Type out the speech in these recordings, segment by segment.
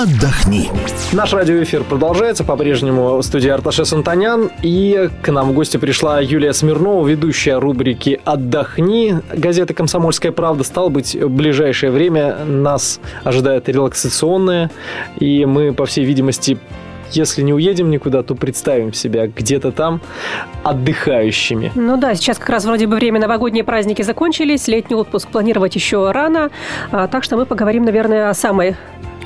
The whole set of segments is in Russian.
отдохни. Наш радиоэфир продолжается. По-прежнему в студии Арташес Антонян. И к нам в гости пришла Юлия Смирнова, ведущая рубрики «Отдохни». Газета «Комсомольская правда». Стало быть, в ближайшее время нас ожидает релаксационное. И мы, по всей видимости, если не уедем никуда, то представим себя где-то там отдыхающими. Ну да, сейчас как раз вроде бы время новогодние праздники закончились, летний отпуск планировать еще рано, а, так что мы поговорим, наверное, о самой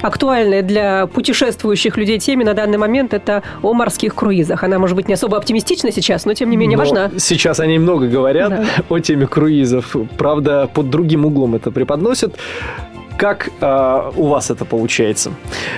актуальной для путешествующих людей теме на данный момент это о морских круизах. Она, может быть, не особо оптимистична сейчас, но тем не менее но важна. Сейчас они много говорят да. о теме круизов. Правда, под другим углом это преподносят. Как э, у вас это получается?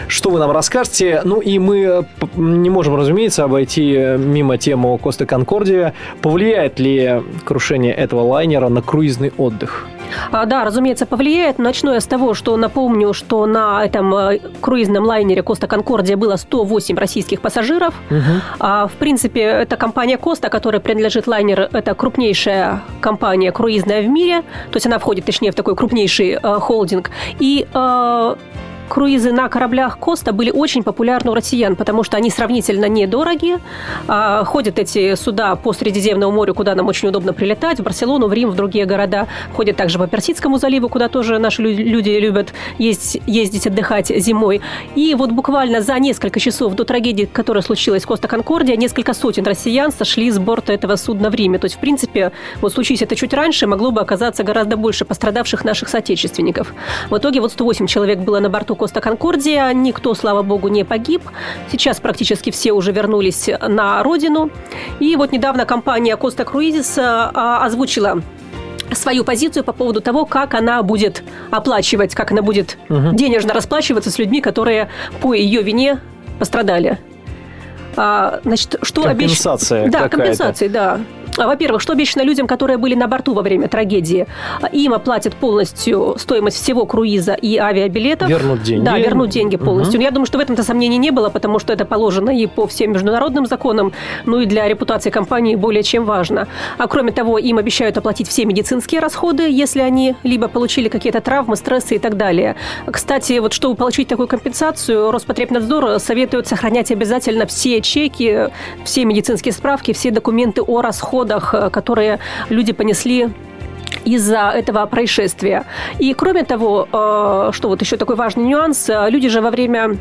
Что вы нам расскажете? Ну и мы э, не можем, разумеется, обойти э, мимо тему Коста Конкордия. Повлияет ли крушение этого лайнера на круизный отдых? А, да, разумеется, повлияет. Начну я с того, что напомню, что на этом э, круизном лайнере Коста Конкордия было 108 российских пассажиров. Угу. А, в принципе, это компания Коста, которой принадлежит лайнер, это крупнейшая компания круизная в мире. То есть она входит, точнее, в такой крупнейший э, холдинг. И э, круизы на кораблях Коста были очень популярны у россиян, потому что они сравнительно недорогие. А, ходят эти суда по Средиземному морю, куда нам очень удобно прилетать, в Барселону, в Рим, в другие города. Ходят также по Персидскому заливу, куда тоже наши люди любят ездить, отдыхать зимой. И вот буквально за несколько часов до трагедии, которая случилась в Коста-Конкордия, несколько сотен россиян сошли с борта этого судна в Риме. То есть, в принципе, вот случись это чуть раньше, могло бы оказаться гораздо больше пострадавших наших соотечественников. В итоге вот 108 человек было на борту Коста Конкордия. Никто, слава богу, не погиб. Сейчас практически все уже вернулись на родину. И вот недавно компания Коста Круизис а, озвучила свою позицию по поводу того, как она будет оплачивать, как она будет угу. денежно расплачиваться с людьми, которые по ее вине пострадали. А, значит, что компенсация обещ... Да, компенсация, да. А, во-первых, что обещано людям, которые были на борту во время трагедии? Им оплатят полностью стоимость всего круиза и авиабилетов. Вернут деньги. Да, вернут деньги полностью. Угу. Я думаю, что в этом-то сомнений не было, потому что это положено и по всем международным законам, ну и для репутации компании более чем важно. А кроме того, им обещают оплатить все медицинские расходы, если они либо получили какие-то травмы, стрессы и так далее. Кстати, вот чтобы получить такую компенсацию, Роспотребнадзор советует сохранять обязательно все чеки, все медицинские справки, все документы о расходах расходах, э, которые люди понесли из-за этого происшествия. И кроме того, э, что вот еще такой важный нюанс, э, люди же во время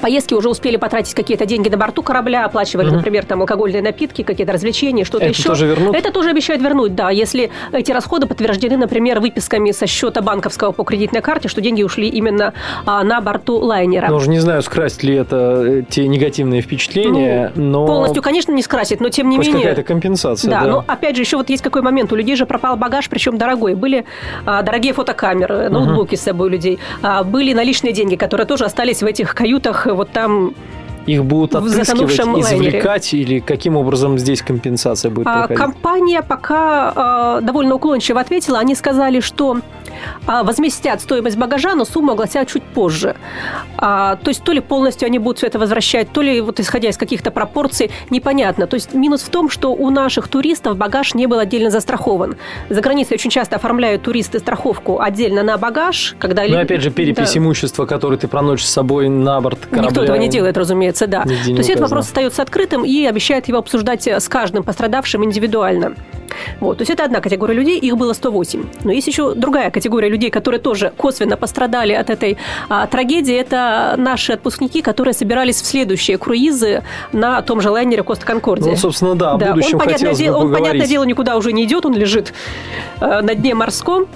поездки уже успели потратить какие-то деньги на борту корабля, оплачивали, угу. например, там алкогольные напитки, какие-то развлечения, что-то Это еще. тоже вернут? Это тоже обещают вернуть, да, если эти расходы подтверждены, например, выписками со счета банковского по кредитной карте, что деньги ушли именно а, на борту лайнера. Ну, уже не знаю, скрасит ли это э, те негативные впечатления, ну, но... Полностью, конечно, не скрасит, но тем не Хоть менее... какая-то компенсация, да. Да, но опять же, еще вот есть какой момент. У людей же пропал багаж, причем дорогой. Были а, дорогие фотокамеры, ноутбуки угу. с собой у людей. А, были наличные деньги, которые тоже остались в этих каютах, вот там их будут отыскивать, извлекать или каким образом здесь компенсация будет а, проходить? Компания пока э, довольно уклончиво ответила. Они сказали, что а, возместят стоимость багажа, но сумму огласят чуть позже. А, то есть то ли полностью они будут все это возвращать, то ли вот исходя из каких-то пропорций, непонятно. То есть минус в том, что у наших туристов багаж не был отдельно застрахован. За границей очень часто оформляют туристы страховку отдельно на багаж, когда... Ну, опять же, перепись да. имущества, который ты проносишь с собой на борт корабля. Никто этого не делает, разумеется, да. То есть этот вопрос остается открытым и обещает его обсуждать с каждым пострадавшим индивидуально. Вот. То есть это одна категория людей, их было 108. Но есть еще другая категория людей, которые тоже косвенно пострадали от этой а, трагедии. Это наши отпускники, которые собирались в следующие круизы на том же лайнере Коста Конкордия. Ну, собственно, да, да. он, понятное, дело, он, понятное дело, никуда уже не идет, он лежит э, на дне морском.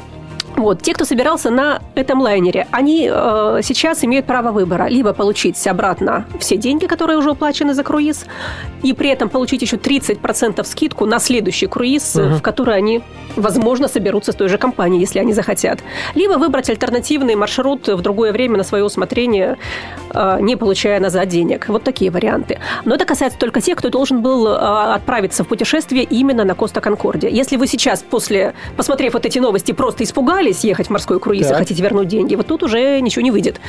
Вот, те, кто собирался на этом лайнере, они э, сейчас имеют право выбора. Либо получить обратно все деньги, которые уже уплачены за круиз, и при этом получить еще 30% скидку на следующий круиз, угу. в который они, возможно, соберутся с той же компанией, если они захотят. Либо выбрать альтернативный маршрут в другое время на свое усмотрение, э, не получая назад денег. Вот такие варианты. Но это касается только тех, кто должен был э, отправиться в путешествие именно на Коста Конкордия. Если вы сейчас, после, посмотрев вот эти новости, просто испугались, собрались ехать в морской круиз так. и хотите вернуть деньги, вот тут уже ничего не выйдет.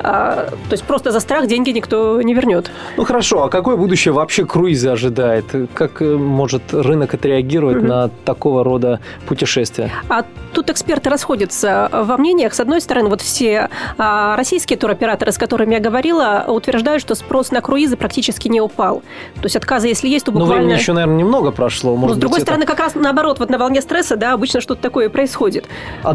А, то есть просто за страх деньги никто не вернет. Ну хорошо, а какое будущее вообще круизы ожидает? Как э, может рынок отреагировать угу. на такого рода путешествия? А тут эксперты расходятся во мнениях. С одной стороны, вот все а, российские туроператоры, с которыми я говорила, утверждают, что спрос на круизы практически не упал. То есть отказы, если есть, то ну, буквально... Но времени еще, наверное, немного прошло. Может Но, с другой это... стороны, как раз наоборот, вот на волне стресса, да, обычно что-то такое происходит.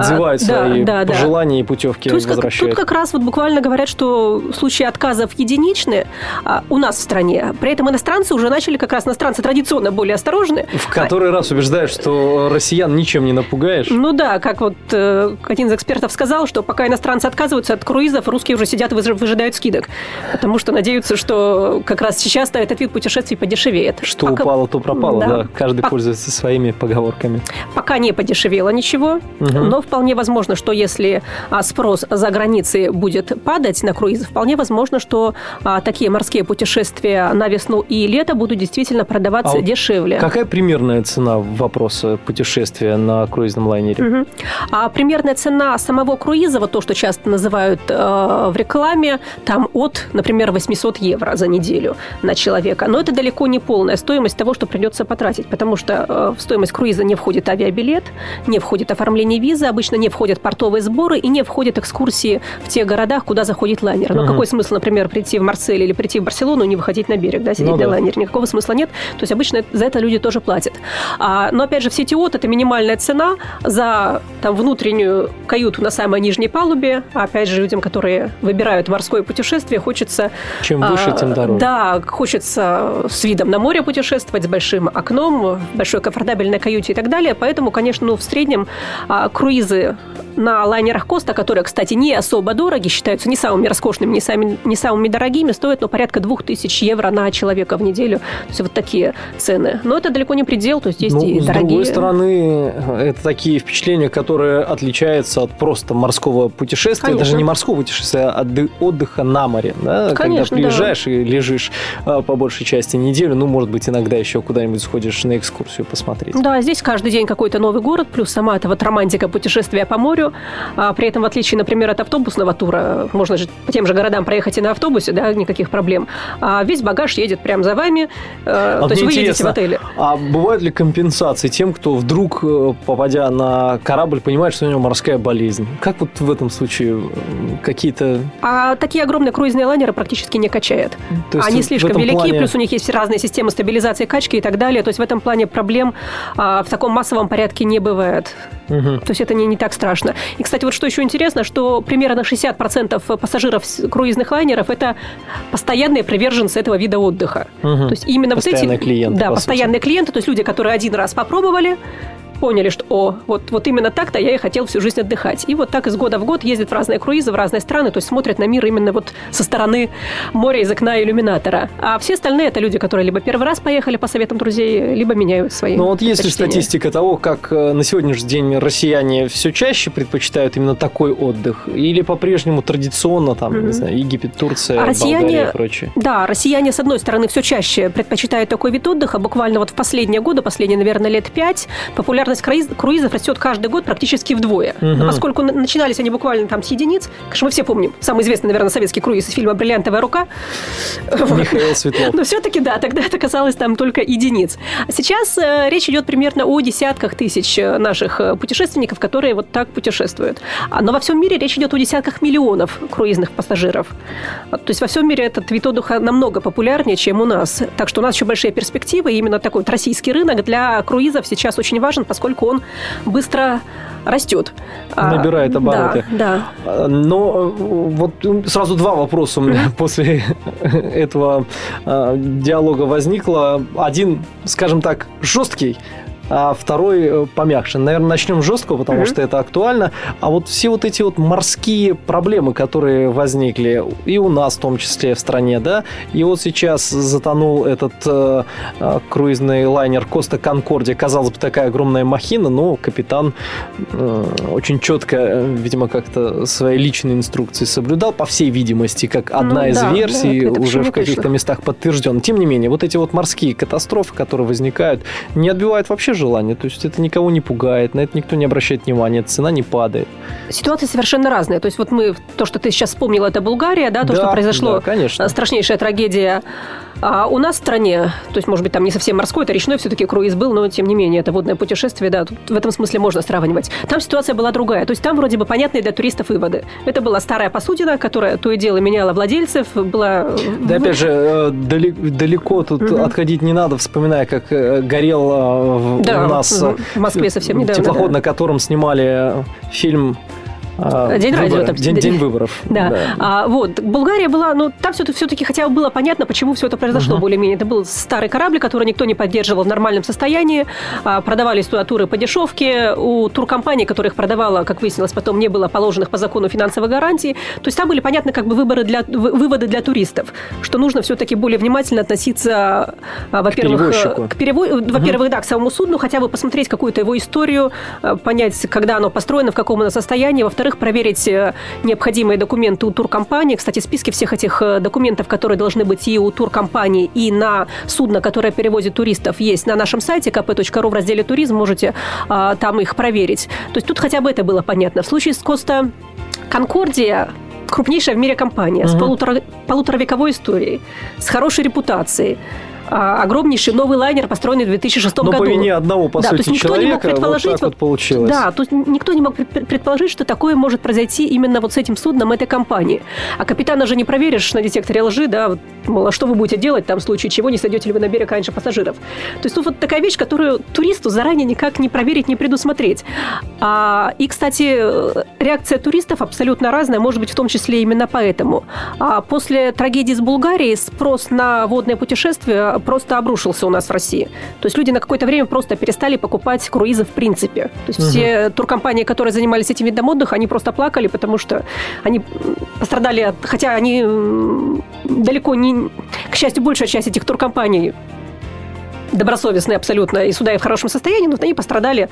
Отзывают а, свои да, да, пожелания да. и путевки то есть, возвращают. Как, тут как раз вот буквально говорят, что случаи отказов единичны а, у нас в стране. При этом иностранцы уже начали, как раз иностранцы традиционно более осторожны. В который а... раз убеждаешь, что россиян ничем не напугаешь. Ну да, как вот э, один из экспертов сказал, что пока иностранцы отказываются от круизов, русские уже сидят и выжидают скидок. Потому что надеются, что как раз сейчас этот вид путешествий подешевеет. Что пока... упало, то пропало, да. да. Каждый По... пользуется своими поговорками. Пока не подешевело ничего, угу. но вполне возможно, что если а, спрос за границей будет падать на круиз, вполне возможно, что а, такие морские путешествия на весну и лето будут действительно продаваться а дешевле. Какая примерная цена вопроса путешествия на круизном лайнере? Угу. А примерная цена самого круиза, вот то, что часто называют э, в рекламе, там от, например, 800 евро за неделю на человека. Но это далеко не полная стоимость того, что придется потратить, потому что э, в стоимость круиза не входит авиабилет, не входит оформление визы, обычно не входят портовые сборы и не входят экскурсии в тех городах, куда заходит лайнер. Но угу. какой смысл, например, прийти в Марсель или прийти в Барселону и не выходить на берег, да, сидеть ну, на да. лайнере? Никакого смысла нет. То есть обычно за это люди тоже платят. А, но опять же, в сети от это минимальная цена за там, внутреннюю каюту на самой нижней палубе. А опять же, людям, которые выбирают морское путешествие, хочется... Чем выше, а, тем дороже. Да, хочется с видом на море путешествовать, с большим окном, большой комфортабельной каюте и так далее. Поэтому, конечно, ну, в среднем а, круизы на лайнерах Коста, которые, кстати, не особо дороги, считаются не самыми роскошными, не, самыми, не самыми дорогими, стоят, но ну, порядка 2000 евро на человека в неделю. То есть вот такие цены. Но это далеко не предел, то есть есть ну, и с дорогие. С другой стороны, это такие впечатления, которые отличаются от просто морского путешествия, Конечно. даже не морского путешествия, а отдыха на море. Да? Конечно, Когда приезжаешь да. и лежишь а, по большей части неделю, ну, может быть, иногда еще куда-нибудь сходишь на экскурсию посмотреть. Да, здесь каждый день какой-то новый город, плюс сама эта вот романтика путешествия по морю. А при этом, в отличие, например, от автобусного тура, можно же по тем же городам проехать и на автобусе, да, никаких проблем. А весь багаж едет прямо за вами, а то есть вы едете в отеле. А бывают ли компенсации тем, кто вдруг, э, попадя на корабль, понимает, что у него морская болезнь? Как вот в этом случае какие-то... А такие огромные круизные лайнеры практически не качают. Они слишком велики, плане... плюс у них есть разные системы стабилизации качки и так далее. То есть в этом плане проблем а, в таком массовом порядке не бывает. Угу. То есть это не, не так страшно. И, кстати, вот что еще интересно, что примерно 60% пассажиров круизных лайнеров это постоянные приверженцы этого вида отдыха. Угу. То есть именно вот эти... клиенты. Да, постоянные сути. клиенты, то есть люди, которые один раз попробовали, поняли, что о, вот, вот именно так-то я и хотел всю жизнь отдыхать. И вот так из года в год ездят в разные круизы, в разные страны, то есть смотрят на мир именно вот со стороны моря из окна иллюминатора. А все остальные это люди, которые либо первый раз поехали по советам друзей, либо меняют свои Ну вот есть ли статистика того, как э, на сегодняшний день россияне все чаще предпочитают именно такой отдых? Или по-прежнему традиционно там, mm-hmm. не знаю, Египет, Турция, а россияне, Болгария и прочее? Да, россияне, с одной стороны, все чаще предпочитают такой вид отдыха. Буквально вот в последние годы, последние, наверное, лет пять, популярность популярность круиз, круизов растет каждый год практически вдвое. Угу. Но поскольку начинались они буквально там с единиц, конечно, мы все помним, самый известный, наверное, советский круиз из фильма «Бриллиантовая рука». Михаил Светлов. Но все-таки, да, тогда это казалось там только единиц. А сейчас э, речь идет примерно о десятках тысяч э, наших э, путешественников, которые вот так путешествуют. А, но во всем мире речь идет о десятках миллионов круизных пассажиров. То есть во всем мире этот вид отдыха намного популярнее, чем у нас. Так что у нас еще большие перспективы. И именно такой вот российский рынок для круизов сейчас очень важен, поскольку поскольку он быстро растет. А, Набирает обороты. Да, да. Но вот сразу два вопроса у меня после этого а, диалога возникло. Один, скажем так, жесткий а второй э, помягче. Наверное, начнем жестко, потому mm-hmm. что это актуально. А вот все вот эти вот морские проблемы, которые возникли и у нас, в том числе в стране, да, и вот сейчас затонул этот э, э, круизный лайнер Коста Конкордия. Казалось бы, такая огромная махина, но капитан э, очень четко, э, видимо, как-то свои личные инструкции соблюдал, по всей видимости, как одна ну, из да, версий да, уже в каких-то местах подтвержден. Тем не менее, вот эти вот морские катастрофы, которые возникают, не отбивают вообще желание. То есть это никого не пугает, на это никто не обращает внимания, цена не падает. Ситуации совершенно разные. То есть вот мы, то, что ты сейчас вспомнила, это Булгария, да, то, да, что произошло, да, конечно. страшнейшая трагедия а у нас в стране, то есть, может быть, там не совсем морской, это речной все-таки круиз был, но тем не менее, это водное путешествие, да, тут в этом смысле можно сравнивать. Там ситуация была другая. То есть там вроде бы понятные для туристов выводы. Это была старая посудина, которая то и дело меняла владельцев, была... Да, опять же, э, далеко тут угу. отходить не надо, вспоминая, как э, горел да, у нас в Москве совсем недавно, теплоход, да. на котором снимали фильм а, день выборы. радио. Там, день, день выборов. Да. да. А, вот. Булгария была, ну, там все-таки, все-таки хотя бы было понятно, почему все это произошло угу. более-менее. Это был старый корабль, который никто не поддерживал в нормальном состоянии. А, продавались туда туры по дешевке. У туркомпании, которых продавала, как выяснилось, потом не было положенных по закону финансовых гарантий. То есть там были понятны как бы выборы для, выводы для туристов, что нужно все-таки более внимательно относиться, а, во-первых, к, к перево... угу. во-первых, да, к самому судну, хотя бы посмотреть какую-то его историю, а, понять, когда оно построено, в каком оно состоянии. Во-вторых, во-вторых, проверить э, необходимые документы у туркомпании. Кстати, списки всех этих э, документов, которые должны быть и у туркомпании, и на судно, которое перевозит туристов, есть на нашем сайте kp.ru в разделе «Туризм». Можете а, там их проверить. То есть тут хотя бы это было понятно. В случае с Коста Конкордия крупнейшая в мире компания угу. с полутора, полуторавековой историей, с хорошей репутацией. А, огромнейший новый лайнер, построенный в 2006 Но году. Но по вине одного, по да, сути, то есть никто человека, не мог предположить, вот так вот получилось. Да, то есть никто не мог предположить, что такое может произойти именно вот с этим судном этой компании. А капитана же не проверишь на детекторе лжи, да, вот, мол, а что вы будете делать там в случае чего, не сойдете ли вы на берег раньше пассажиров. То есть, ну, вот такая вещь, которую туристу заранее никак не проверить, не предусмотреть. А, и, кстати, реакция туристов абсолютно разная, может быть, в том числе именно поэтому. А после трагедии с Булгарией спрос на водное путешествие просто обрушился у нас в России. То есть люди на какое-то время просто перестали покупать круизы в принципе. То есть угу. все туркомпании, которые занимались этим видом отдыха, они просто плакали, потому что они пострадали, от, хотя они далеко не... К счастью, большая часть этих туркомпаний добросовестные абсолютно и суда и в хорошем состоянии, но они пострадали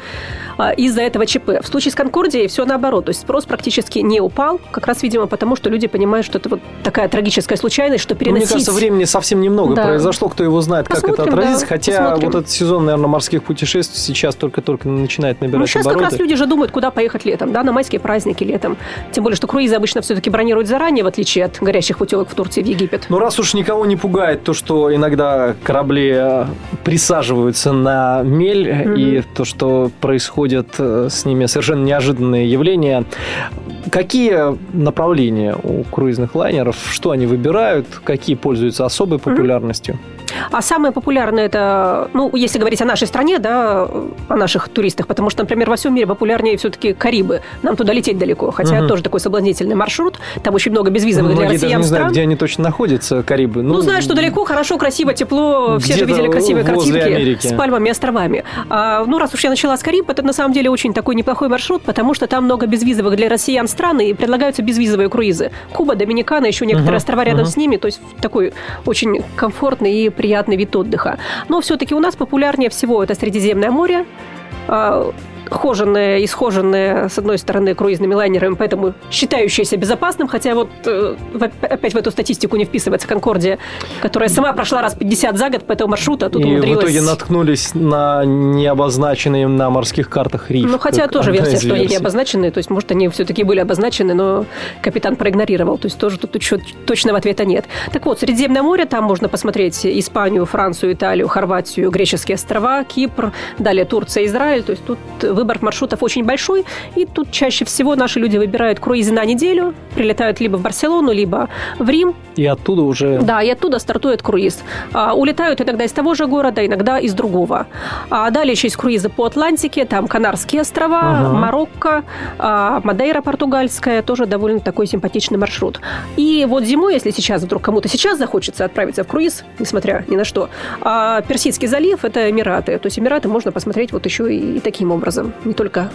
а, из-за этого ЧП. В случае с Конкордией все наоборот. То есть спрос практически не упал, как раз, видимо, потому что люди понимают, что это вот такая трагическая случайность, что переносить... Ну, мне кажется, времени совсем немного да. произошло, кто его знает, Посмотрим, как это отразится. Да, Хотя посмотрим. вот этот сезон, наверное, морских путешествий сейчас только-только начинает набирать Ну, сейчас обороты. как раз люди же думают, куда поехать летом, да, на майские праздники летом. Тем более, что круизы обычно все-таки бронируют заранее, в отличие от горящих путевок в Турции, в Египет. Ну, раз уж никого не пугает то, что иногда корабли э, присаживаются на мель, mm-hmm. и то, что происходят э, с ними совершенно неожиданные явления. Какие направления у круизных лайнеров? Что они выбирают? Какие пользуются особой популярностью? Mm-hmm. А самое популярное это, ну, если говорить о нашей стране, да, о наших туристах, потому что, например, во всем мире популярнее все-таки Карибы. Нам туда лететь далеко, хотя угу. тоже такой соблазнительный маршрут. Там очень много безвизовых ну, для россиян даже не стран. знают, где они точно находятся, Карибы. Ну, ну знают, что далеко, хорошо, красиво, тепло. Все же видели красивые картинки Америки. с пальмами и островами. А, ну, раз уж я начала с Кариб, это на самом деле очень такой неплохой маршрут, потому что там много безвизовых для россиян стран и предлагаются безвизовые круизы. Куба, Доминикана, еще некоторые угу. острова рядом угу. с ними. То есть такой очень комфортный и приятный вид отдыха. Но все-таки у нас популярнее всего это Средиземное море, хоженные и схоженные, с одной стороны, круизными лайнерами, поэтому считающиеся безопасным, хотя вот э, опять в эту статистику не вписывается Конкордия, которая сама прошла раз 50 за год по этому маршруту, а тут и умудрилась... в итоге наткнулись на необозначенные на морских картах риф. Ну, хотя тоже версия, что они не обозначены, то есть, может, они все-таки были обозначены, но капитан проигнорировал, то есть тоже тут еще точного ответа нет. Так вот, Средиземное море, там можно посмотреть Испанию, Францию, Италию, Хорватию, греческие острова, Кипр, далее Турция, Израиль, то есть тут выбор маршрутов очень большой, и тут чаще всего наши люди выбирают круизы на неделю, прилетают либо в Барселону, либо в Рим. И оттуда уже... Да, и оттуда стартует круиз. А, улетают иногда из того же города, иногда из другого. А далее еще есть круизы по Атлантике, там Канарские острова, угу. Марокко, а, Мадейра португальская, тоже довольно такой симпатичный маршрут. И вот зимой, если сейчас вдруг кому-то сейчас захочется отправиться в круиз, несмотря ни на что, а Персидский залив – это Эмираты. То есть Эмираты можно посмотреть вот еще и таким образом не только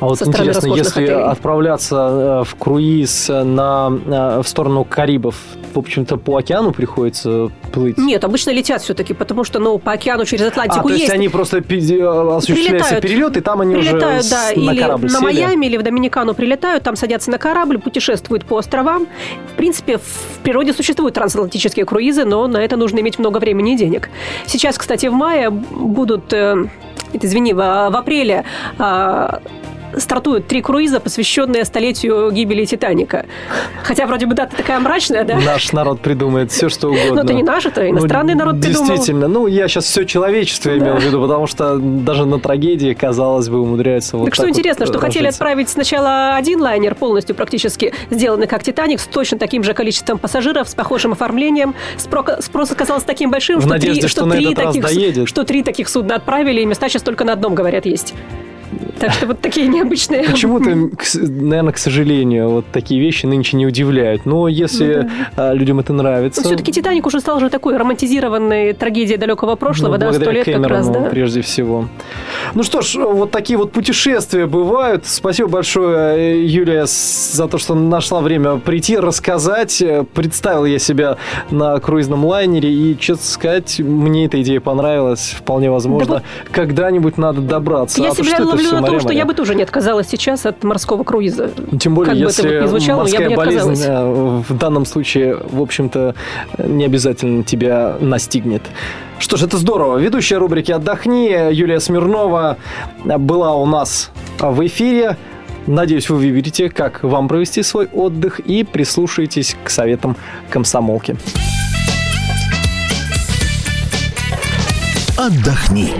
а вот интересно, если отелей. отправляться э, в круиз на, э, в сторону Карибов, в общем-то, по океану приходится плыть? Нет, обычно летят все-таки, потому что, ну, по океану через Атлантику а, то есть. есть они просто э, осуществляются перелет, и там они прилетают, уже да, на или корабль на сели? Майами, или в Доминикану прилетают, там садятся на корабль, путешествуют по островам. В принципе, в природе существуют трансатлантические круизы, но на это нужно иметь много времени и денег. Сейчас, кстати, в мае будут извини, в, в апреле а, стартуют три круиза, посвященные столетию гибели Титаника. Хотя вроде бы дата такая мрачная, да? Наш народ придумает все, что угодно. Но это не наш, это иностранный ну, народ придумал. Действительно. Ну, я сейчас все человечество да. имел в виду, потому что даже на трагедии, казалось бы, умудряются вот так, так что вот интересно, что хотели отправить сначала один лайнер, полностью практически сделанный как Титаник, с точно таким же количеством пассажиров, с похожим оформлением. Спрос оказался таким большим, в что, надежде, три, что, что, три таких, что три таких судна отправили, и места сейчас только на одном, говорят, есть. Так что вот такие необычные. Почему-то, наверное, к сожалению, вот такие вещи нынче не удивляют. Но если ну, да. А, людям это нравится... Но все-таки «Титаник» уже стал же такой романтизированной трагедией далекого прошлого, ну, да, сто лет Кэмерону, как раз, да? прежде всего. Ну что ж, вот такие вот путешествия бывают. Спасибо большое, Юлия, за то, что нашла время прийти, рассказать. Представил я себя на круизном лайнере, и, честно сказать, мне эта идея понравилась. Вполне возможно, да когда-нибудь надо добраться. Я а себя ловлю на том, что я бы тоже не отказалась сейчас от морского круиза. Тем более, как если бы это вот не звучало, морская я бы не болезнь э, в данном случае, в общем-то, не обязательно тебя настигнет. Что ж, это здорово. Ведущая рубрики «Отдохни» Юлия Смирнова была у нас в эфире. Надеюсь, вы выберете, как вам провести свой отдых и прислушаетесь к советам комсомолки. Отдохни.